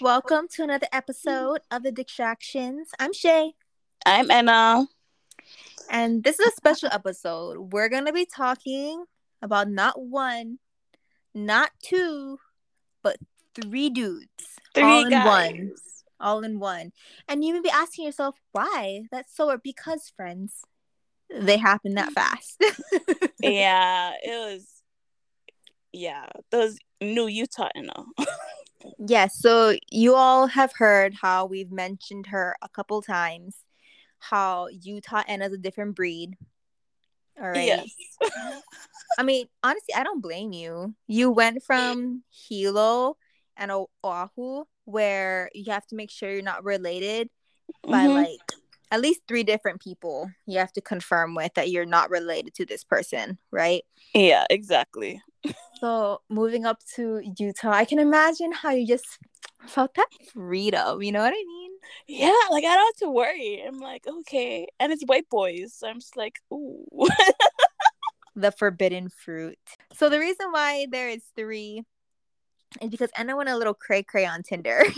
Welcome to another episode of The Distractions. I'm Shay. I'm Ena. And this is a special episode. We're going to be talking about not one, not two, but three dudes. Three all in guys. one. All in one. And you may be asking yourself, why? That's so weird. Because, friends, they happen that fast. Yeah, it was. Yeah, those new Utah Ena. Yes, so you all have heard how we've mentioned her a couple times, how Utah Ena's a different breed. All right. Yes. I mean, honestly, I don't blame you. You went from Hilo and Oahu, where you have to make sure you're not related by Mhm. like at least three different people. You have to confirm with that you're not related to this person, right? Yeah, exactly. So moving up to Utah, I can imagine how you just felt that freedom. You know what I mean? Yeah, like I don't have to worry. I'm like, okay. And it's white boys. So I'm just like, ooh. The forbidden fruit. So the reason why there is three is because Ena went a little cray cray on Tinder.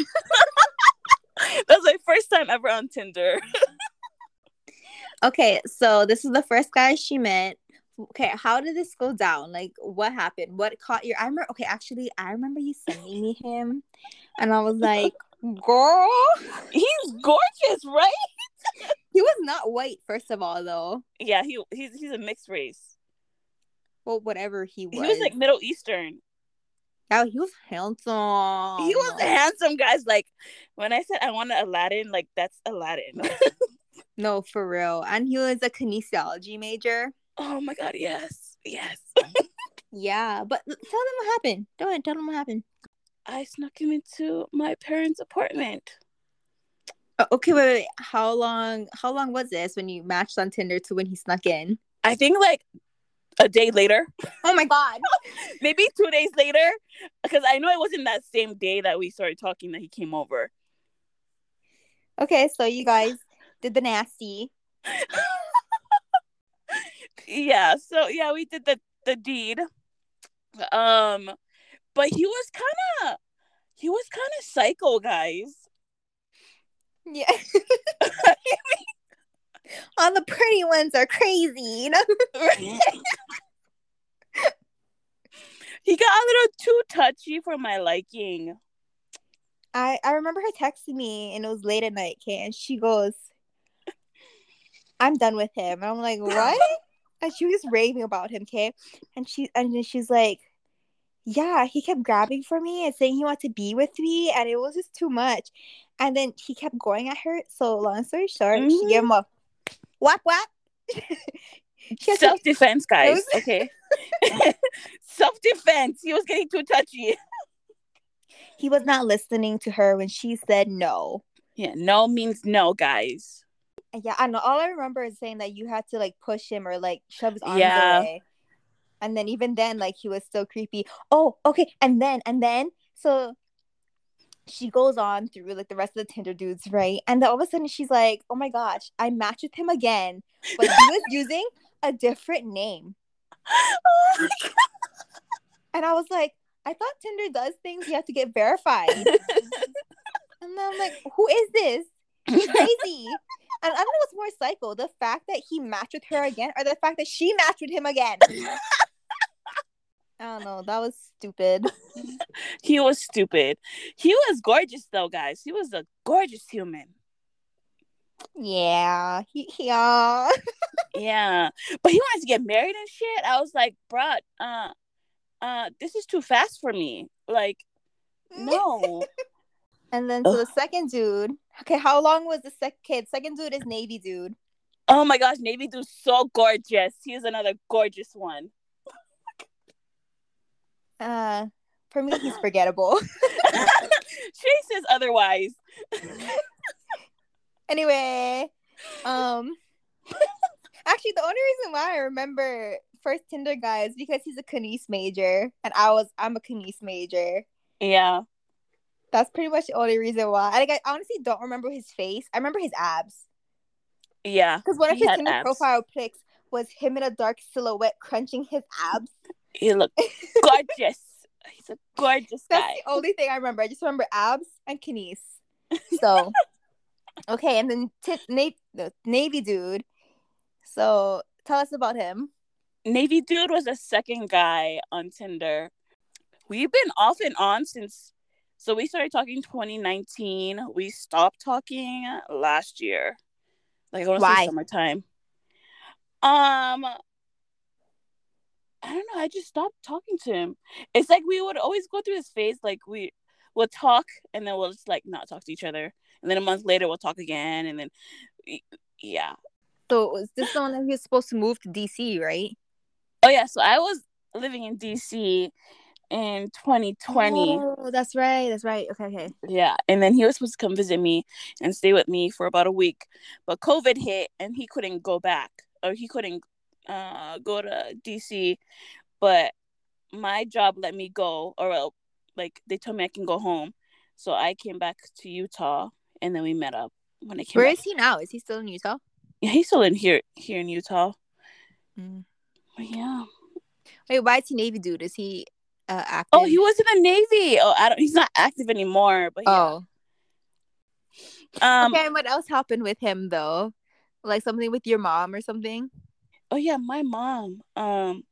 That's my first time ever on Tinder. Okay, so this is the first guy she met. Okay, how did this go down? Like, what happened? What caught your? I remember. Okay, actually, I remember you sending me him, and I was like, "Girl, He's gorgeous, right? he was not white." First of all, though, Yeah, he he's he's a mixed race. well, whatever he was, He was like Middle Eastern. yeah, he was handsome. he was handsome, guys. Like when I said I wanted Aladdin, like that's Aladdin. No, for real. And he was a kinesiology major. oh my god, yes, yes. Yeah, but tell them what happened. Go ahead, tell them what happened. I snuck him into my parents' apartment. Oh, okay, wait, wait. How long? How long was this when you matched on Tinder to when he snuck in? I think like a day later, Oh my god! maybe two days later, because I know it wasn't that same day that we started talking that he came over. okay, so you guys did the nasty. yeah, so yeah, we did the the deed. Um, but he was kind of he was kind of psycho, guys. Yeah. All the pretty ones are crazy, you know. he got a little too touchy for my liking. I I remember her texting me, and it was late at night. Okay, and she goes, "I'm done with him," and I'm like, "What?" and she was raving about him. Okay, and she and then she's like, "Yeah, he kept grabbing for me and saying he wanted to be with me, and it was just too much." And then he kept going at her. So long story short, she gave mm-hmm. him a whap whap. Self defense, guys. was- Okay. Self defense. He was getting too touchy. he was not listening to her when she said no. Yeah, no means no, guys. Yeah, I know. All I remember is saying that you had to like push him or like shove his arms Yeah. away. And then even then, like he was still creepy. Oh, okay. And then and then so she goes on through like the rest of the Tinder dudes, right? And then all of a sudden she's like, Oh my gosh, I matched with him again. But he was using a different name. Oh And I was like, I thought Tinder does things you have to get verified. and then I'm like, who is this? He's crazy. And I don't know what's more psycho, the fact that he matched with her again or the fact that she matched with him again. I don't know. That was stupid. he was stupid. He was gorgeous, though, guys. He was a gorgeous human. Yeah. He, he uh... Yeah, but he wanted to get married and shit. I was like, bruh, uh, uh, this is too fast for me. Like, no. And then so the second dude. Okay, how long was the second kid? Second dude is Navy dude. oh my gosh, Navy dude's so gorgeous. He's another gorgeous one. Uh for me he's forgettable. Shay says otherwise. anyway, um actually the only reason why I remember first Tinder guy is because he's a Kines major and I was I'm a Kines major. Yeah. That's pretty much the only reason why. I, like, I honestly don't remember his face. I remember his abs. Yeah. Because one of his Tinder profile pics was him in a dark silhouette crunching his abs. He looked gorgeous. He's a gorgeous That's guy. That's the only thing I remember. I just remember abs and Kines. So, okay, and then t- Na- the Navy dude. So, tell us about him. Navy dude was a second guy on Tinder. We've been off and on since so we started talking 2019. We stopped talking last year. Like I want to say summertime. Um I don't know. I just stopped talking to him. It's like we would always go through this phase like we will talk and then we'll just like not talk to each other. And then a month later we'll talk again and then yeah. So, was this the one that he was supposed to move to DC, right? Oh yeah, so I was living in DC in 2020. Oh, that's right. That's right. Okay, okay. Yeah, and then he was supposed to come visit me and stay with me for about a week, but COVID hit and he couldn't go back or he couldn't uh go to DC. But my job let me go, or like they told me I can go home, so I came back to Utah and then we met up when I came. Where back. is he now? Is he still in Utah? Yeah, he's still in here here in Utah. Mm. Yeah. Wait, why is he Navy dude? Is he uh, active? Oh, he was in the Navy. Oh, I don't. He's not active anymore. But yeah. Oh, Um. okay. And what else happened with him though? Like something with your mom or something? oh yeah, my mom um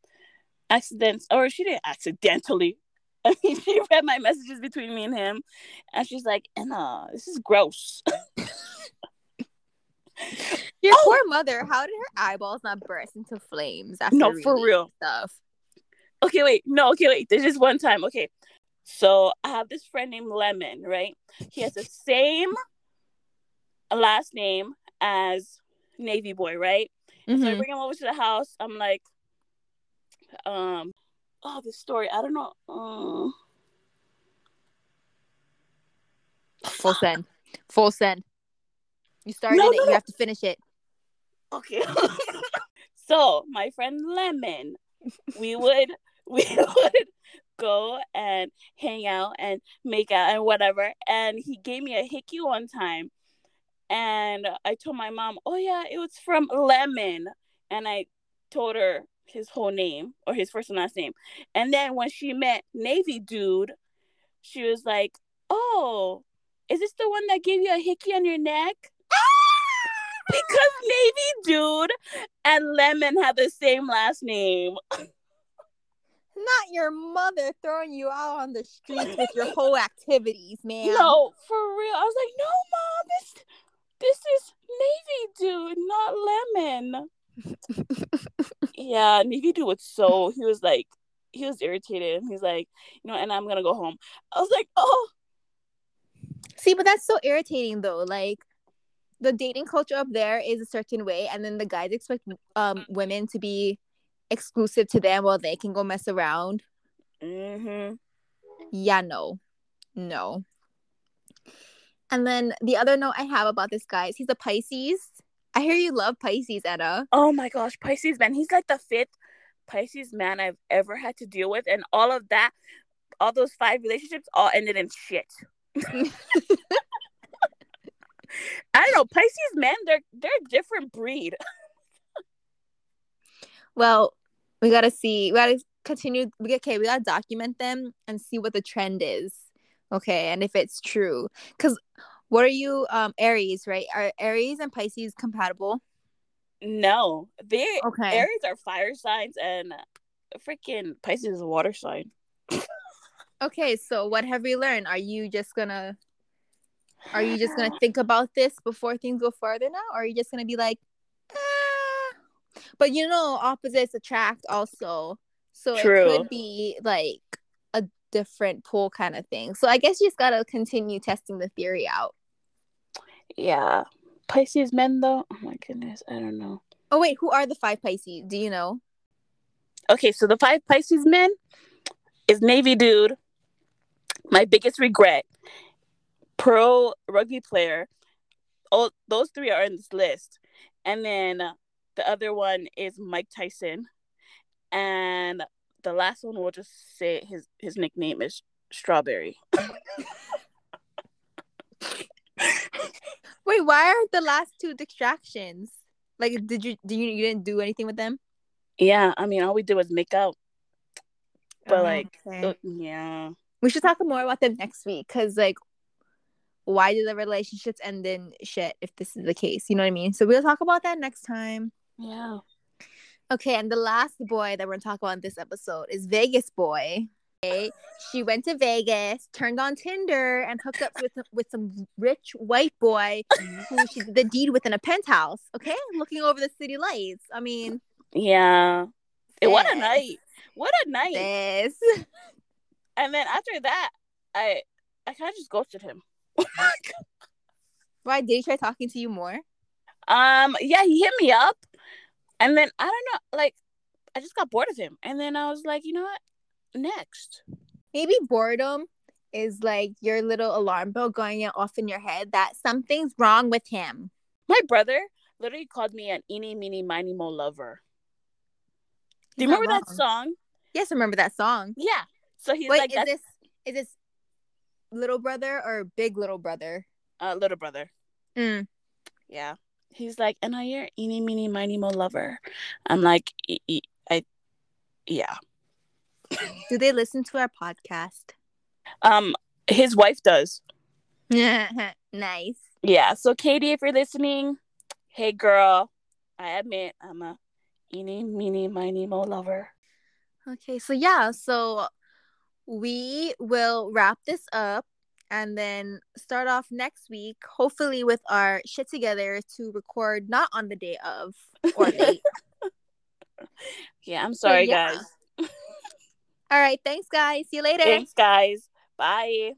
accidents or she didn't accidentally. I mean, she read my messages between me and him, and she's like, "Ena, this is gross." Your Oh! poor mother. How did her eyeballs not burst into flames after No, for real. stuff? Okay, wait, no, okay, wait. There's just one time. Okay, so I have this friend named Lemon, right? He has the same last name as Navy Boy, right? So I Mhm. bring him over to the house. I'm like, um, oh, this story. I don't know. Uh, Full send. Full send. You started No, it. no, You no. have to finish it. Okay. so my friend Lemon, we would we would go and hang out and make out and whatever. And he gave me a hickey one time. And I told my mom, oh yeah, it was from Lemon. And I told her his whole name or his first and last name. And then when she met Navy Dude, she was like, Oh, is this the one that gave you a hickey on your neck? because Navy Dude and Lemon have the same last name. Not your mother throwing you out on the streets with your whole activities, man. No, for real. I was like, no, mom, this this is Navy Dude, not Lemon. yeah, Navy Dude was so he was like he was irritated. He's like, you know, and I'm gonna go home. I was like, oh, See, but that's so irritating though. Like the dating culture up there is a certain way, and then the guys expect um women to be exclusive to them while they can go mess around. mm-hmm. Yeah, no. No. And then the other note I have about this guy is he's a Pisces. I hear you love Pisces, Ena. Oh my gosh, Pisces man, he's like the fifth Pisces man I've ever had to deal with, and all of that, all those five relationships, all ended in shit. I don't know, Pisces men, they're they're a different breed. Well, we gotta see. We gotta continue. We okay. We gotta document them and see what the trend is. Okay, and if it's true. Because what are you, um, Aries? Right? Are Aries and Pisces compatible? No, they Okay. Aries are fire signs, and freaking Pisces is a water sign. Okay. So what have we learned? Are you just gonna? Are you just gonna think about this before things go further now, or are you just gonna be like? But you know, opposites attract also. So True. it could be like a different pull kind of thing. So I guess you just gotta continue testing the theory out. Yeah, Pisces men though. Oh my goodness, I don't know. Oh wait, who are the five Pisces? Do you know? Okay, so the five Pisces men is Navy dude. My biggest regret, pro rugby player. Oh, those three are in this list, and then uh, the other one is Mike Tyson, and the last one we'll just say his his nickname is Strawberry. Wait, why aren't the last two distractions? Like, did you do you you didn't do anything with them? Yeah, I mean, all we did was make out. but Oh, like, okay. uh, yeah, we should talk more about them next week because like why do the relationships end in shit if this is the case you know what i mean so we'll talk about that next time yeah. okay and the last boy that we're gonna talk about in this episode is vegas boy okay she went to vegas turned on tinder and hooked up with with some rich white boy who she did the deed with in a penthouse okay looking over the city lights i mean Yeah. Eh, what a night. What a night. sis. And then after that, I I kind of just ghosted him. why did he try talking to you more um, yeah, he hit me up, and then I don't know, like I just got bored of him, and then I was like, you know what, next. maybe boredom is like your little alarm bell going off in your head that something's wrong with him. My brother literally called me an eeny meeny miny mo lover. Do you not remember that song? Yes, I remember that song. Yeah. So he's Wait, like is this is this little brother or big little brother? uh, little brother. Mm. Yeah. He's like, and I you're eeny meeny miny mo lover. I'm like, e- e- I, yeah. Do they listen to our podcast? Um, his wife does. nice. Yeah. So Katie, if you're listening, hey girl, I admit I'm a eeny meeny miny mo lover. Okay, so yeah, so we will wrap this up and then start off next week, hopefully with our shit together to record not on the day of or late. Yeah. I'm sorry, yeah. guys. All right, thanks guys. See you later. Thanks, guys. Bye.